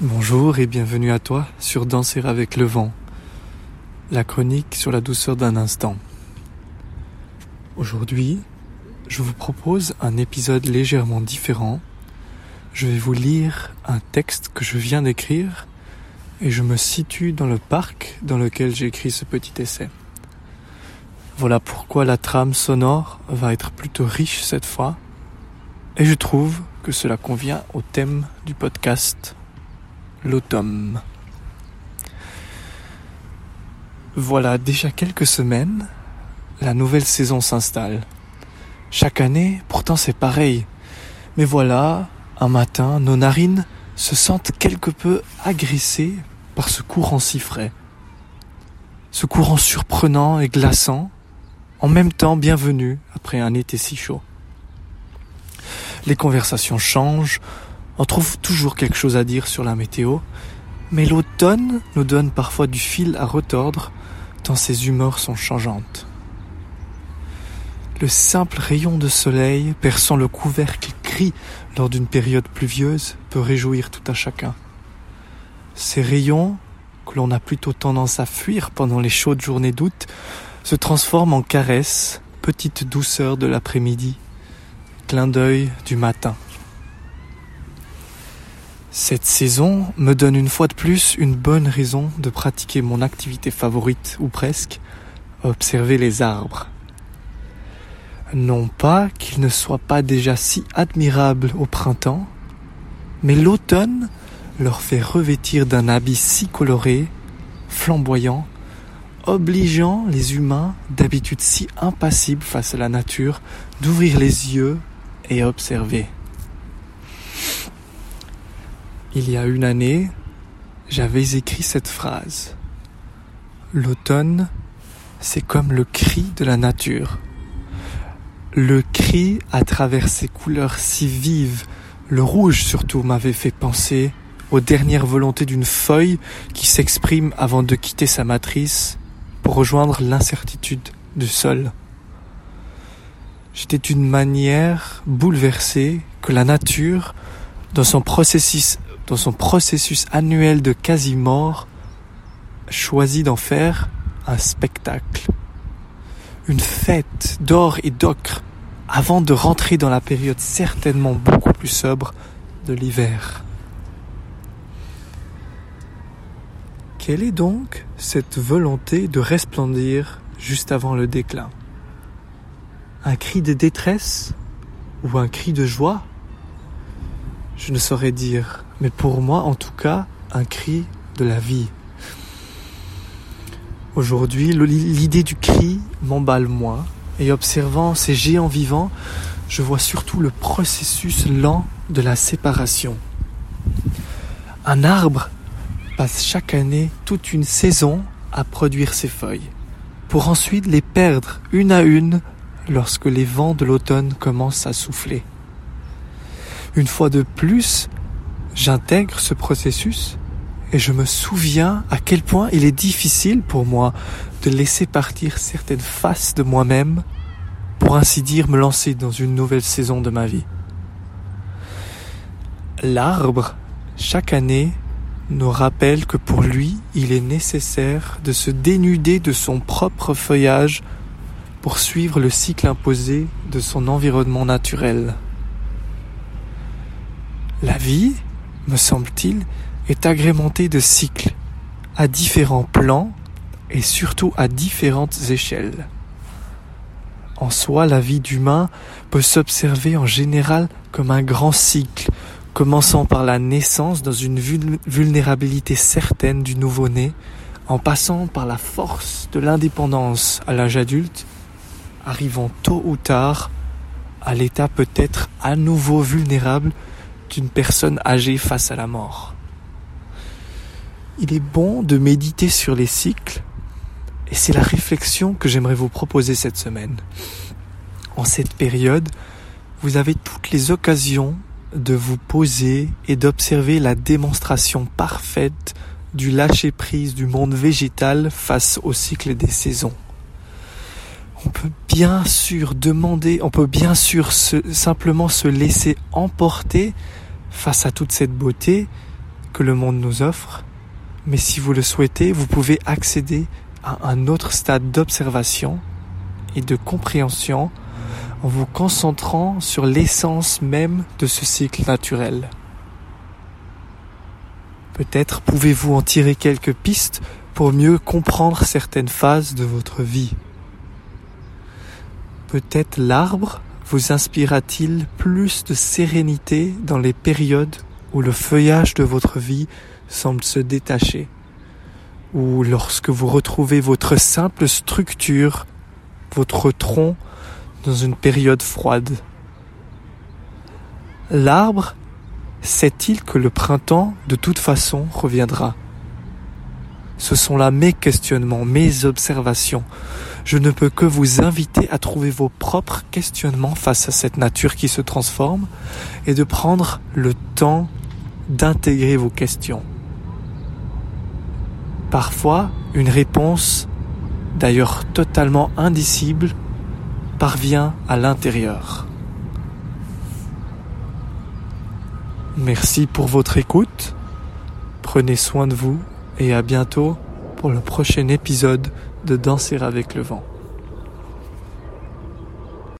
Bonjour et bienvenue à toi sur Danser avec le vent, la chronique sur la douceur d'un instant. Aujourd'hui, je vous propose un épisode légèrement différent. Je vais vous lire un texte que je viens d'écrire et je me situe dans le parc dans lequel j'ai écrit ce petit essai. Voilà pourquoi la trame sonore va être plutôt riche cette fois et je trouve que cela convient au thème du podcast l'automne. Voilà déjà quelques semaines, la nouvelle saison s'installe. Chaque année, pourtant c'est pareil. Mais voilà, un matin, nos narines se sentent quelque peu agressées par ce courant si frais. Ce courant surprenant et glaçant, en même temps bienvenu après un été si chaud. Les conversations changent, on trouve toujours quelque chose à dire sur la météo, mais l'automne nous donne parfois du fil à retordre tant ses humeurs sont changeantes. Le simple rayon de soleil perçant le couvercle gris lors d'une période pluvieuse peut réjouir tout à chacun. Ces rayons, que l'on a plutôt tendance à fuir pendant les chaudes journées d'août, se transforment en caresses, petites douceurs de l'après-midi, clin d'œil du matin. Cette saison me donne une fois de plus une bonne raison de pratiquer mon activité favorite, ou presque, observer les arbres. Non pas qu'ils ne soient pas déjà si admirables au printemps, mais l'automne leur fait revêtir d'un habit si coloré, flamboyant, obligeant les humains, d'habitude si impassibles face à la nature, d'ouvrir les yeux et observer. Il y a une année, j'avais écrit cette phrase. L'automne, c'est comme le cri de la nature. Le cri à travers ses couleurs si vives, le rouge surtout m'avait fait penser aux dernières volontés d'une feuille qui s'exprime avant de quitter sa matrice pour rejoindre l'incertitude du sol. J'étais d'une manière bouleversée que la nature, dans son processus dans son processus annuel de quasi-mort, choisit d'en faire un spectacle. Une fête d'or et d'ocre avant de rentrer dans la période certainement beaucoup plus sobre de l'hiver. Quelle est donc cette volonté de resplendir juste avant le déclin? Un cri de détresse ou un cri de joie? Je ne saurais dire mais pour moi en tout cas un cri de la vie. Aujourd'hui, l'idée du cri m'emballe moins et observant ces géants vivants, je vois surtout le processus lent de la séparation. Un arbre passe chaque année toute une saison à produire ses feuilles, pour ensuite les perdre une à une lorsque les vents de l'automne commencent à souffler. Une fois de plus, j'intègre ce processus et je me souviens à quel point il est difficile pour moi de laisser partir certaines faces de moi-même, pour ainsi dire me lancer dans une nouvelle saison de ma vie. L'arbre, chaque année, nous rappelle que pour lui, il est nécessaire de se dénuder de son propre feuillage pour suivre le cycle imposé de son environnement naturel. La vie, me semble-t-il, est agrémenté de cycles, à différents plans et surtout à différentes échelles. En soi, la vie d'humain peut s'observer en général comme un grand cycle, commençant par la naissance dans une vulnérabilité certaine du nouveau-né, en passant par la force de l'indépendance à l'âge adulte, arrivant tôt ou tard à l'état peut-être à nouveau vulnérable d'une personne âgée face à la mort. Il est bon de méditer sur les cycles et c'est la réflexion que j'aimerais vous proposer cette semaine. En cette période, vous avez toutes les occasions de vous poser et d'observer la démonstration parfaite du lâcher-prise du monde végétal face au cycle des saisons. On peut bien sûr demander, on peut bien sûr simplement se laisser emporter face à toute cette beauté que le monde nous offre, mais si vous le souhaitez, vous pouvez accéder à un autre stade d'observation et de compréhension en vous concentrant sur l'essence même de ce cycle naturel. Peut-être pouvez-vous en tirer quelques pistes pour mieux comprendre certaines phases de votre vie. Peut-être l'arbre vous inspirera-t-il plus de sérénité dans les périodes où le feuillage de votre vie semble se détacher, ou lorsque vous retrouvez votre simple structure, votre tronc, dans une période froide? L'arbre sait-il que le printemps, de toute façon, reviendra? Ce sont là mes questionnements, mes observations. Je ne peux que vous inviter à trouver vos propres questionnements face à cette nature qui se transforme et de prendre le temps d'intégrer vos questions. Parfois, une réponse, d'ailleurs totalement indicible, parvient à l'intérieur. Merci pour votre écoute, prenez soin de vous et à bientôt pour le prochain épisode de Danser avec le vent.